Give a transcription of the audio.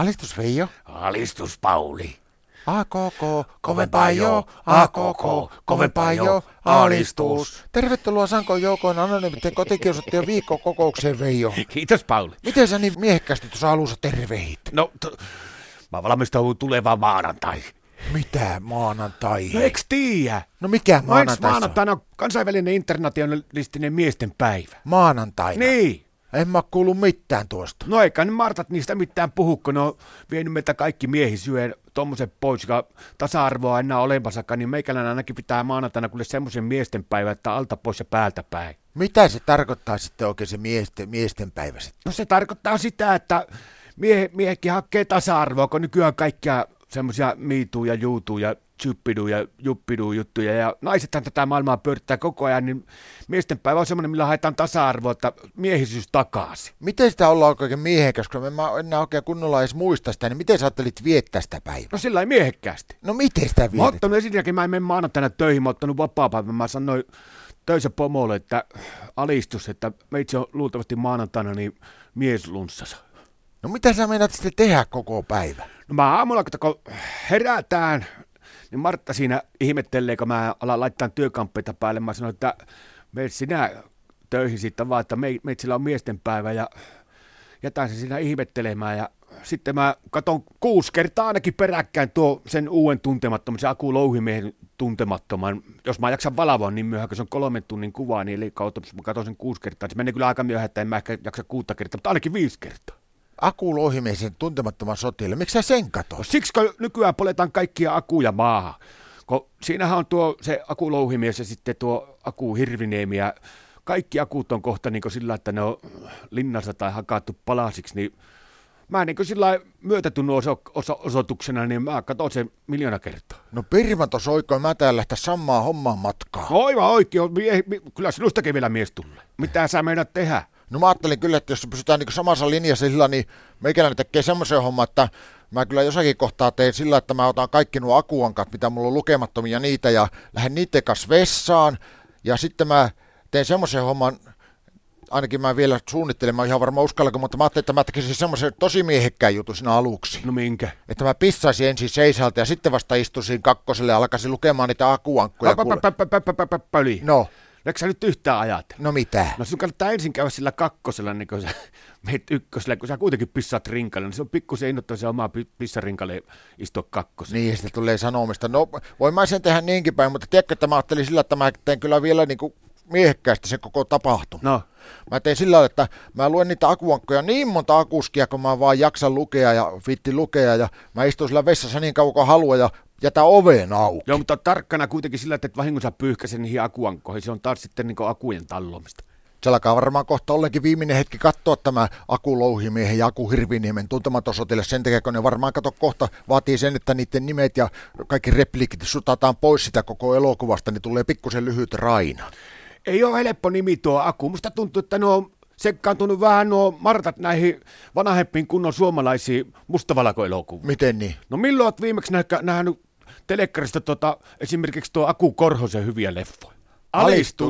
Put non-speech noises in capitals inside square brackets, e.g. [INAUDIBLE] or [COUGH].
Alistus Veijo. Alistus Pauli. AKK, kovempaa jo, AKK, kovempaa jo, alistus. Tervetuloa Sanko Joukoin anonyymitten kotikiusattujen [LAUGHS] viikkokokoukseen Veijo. Kiitos Pauli. Miten sä niin miehekkäästi tuossa alussa tervehit? No, t- mä valmistaudun tulevaan maanantai. Mitä maanantai? No eiks tiiä? No mikä No maanantai? maanantaina on kansainvälinen internationalistinen miesten päivä? Maanantaina. Niin. En mä kuulu mitään tuosta. No eikä ne Martat niistä mitään puhu, kun ne on vienyt meitä kaikki miehi syön tommosen pois, joka tasa-arvoa enää olemassakaan, niin meikäläinen ainakin pitää maanantaina kuule semmoisen miesten päivä, että alta pois ja päältä päin. Mitä se tarkoittaa sitten oikein se miesten, miesten päivä sitten? No se tarkoittaa sitä, että miehe, miehekin hakee tasa-arvoa, kun nykyään kaikkia semmoisia miituu ja juutuu ja tsyppiduu ja juppiduu juttuja ja naisethan tätä maailmaa pyörittää koko ajan, niin miesten päivä on semmoinen, millä haetaan tasa-arvoa, että miehisyys takaisin. Miten sitä ollaan oikein miehekäs, kun en mä enää oikein kunnolla edes muista sitä, niin miten sä ajattelit viettää sitä päivää? No sillä ei miehekkäästi. No miten sitä Mä oon ottanut ensinnäkin, mä en mene maanantaina töihin, mä oon ottanut vapaa-päivän, mä sanoin töissä pomolle, että alistus, että meitsi on luultavasti maanantaina niin mieslunssassa. No mitä sä meinaat sitten tehdä koko päivä? No mä aamulla, kun herätään, niin Martta siinä ihmettelee, kun mä alan laittaa työkamppeita päälle. Mä sanoin, että meet sinä töihin sitten vaan, että me, meitsillä on miesten päivä ja jätän sen siinä ihmettelemään. Ja sitten mä katon kuusi kertaa ainakin peräkkäin tuo sen uuden tuntemattoman, se Aku Louhimiehen tuntemattoman. Jos mä jaksan valavoa niin myöhään, kun se on kolmen tunnin kuva, niin eli kautta, mä katon sen kuusi kertaa. Se menee kyllä aika myöhään, että en mä ehkä jaksa kuutta kertaa, mutta ainakin viisi kertaa. Aku Louhimiesen tuntemattoman sotille. Miksi sä sen No katot? siksi, kun nykyään poletaan kaikkia akuja maahan. Kun siinähän on tuo se Aku Louhimies ja sitten tuo Aku Hirviniemi ja kaikki akut on kohta niin sillä, että ne on linnassa tai hakattu palasiksi, niin mä niin sillä myötätunnon oso, oso, osoituksena, niin mä katson sen miljoona kertaa. No Pirmato soikoin, mä täällä lähteä samaa hommaa matkaa. No aivan oikein, kyllä sinustakin vielä mies tulee. Mitä sä meinaat tehdä? No mä ajattelin kyllä, että jos pysytään niin samassa linjassa sillä, niin meikäläinen tekee semmoisen homman, että mä kyllä jossakin kohtaa teen sillä, että mä otan kaikki nuo akuankat, mitä mulla on lukemattomia niitä, ja lähden niiden kanssa vessaan, ja sitten mä teen semmoisen homman, ainakin mä vielä suunnittelen, mä ihan varmaan uskallanko, mutta mä ajattelin, että mä tekisin semmoisen tosi miehekkään jutun siinä aluksi. No minkä? Että mä pissaisin ensin seisalta ja sitten vasta istuisin kakkoselle ja alkaisin lukemaan niitä akuankkoja. Pöli. No, Eikö sä nyt yhtään ajatella? no mitä? No sun kannattaa ensin käydä sillä kakkosella, niin kun sä [LAUGHS] meet ykkösellä, kun sä kuitenkin pissaat rinkalle, niin se on pikkusen innoittava se omaa pi- pissarinkalle istua kakkosella. Niin, sitä tulee sanomista. No, voin mä sen tehdä niinkin päin, mutta tiedätkö, että mä ajattelin sillä, että mä teen kyllä vielä niin kuin miehekkäästi sen koko tapahtuma. No, Mä teen sillä lailla, että mä luen niitä akuankkoja niin monta akuskia, kun mä vaan jaksan lukea ja fitti lukea, ja mä istun sillä vessassa niin kauan kuin haluan, ja jätä oven auki. joo, mutta tarkkana kuitenkin sillä, että et vahingossa pyyhkäsen niihin akuankkoihin. Se on taas sitten niin akujen tallomista. Se alkaa varmaan kohta ollenkin viimeinen hetki katsoa tämä Aku Louhimiehen ja Aku Hirviniemen tuntematon sotilas. Sen takia, kun ne varmaan kato kohta vaatii sen, että niiden nimet ja kaikki replikit sutataan pois sitä koko elokuvasta, niin tulee pikkusen lyhyt raina. Ei ole helppo nimi tuo Aku. Musta tuntuu, että ne on sekaantunut vähän nuo Martat näihin vanhempiin kunnon suomalaisiin mustavalkoelokuviin. Miten niin? No milloin olet viimeksi nä- nähnyt telekkarista tota, esimerkiksi tuo Aku Korhosen hyviä leffoja? Alistus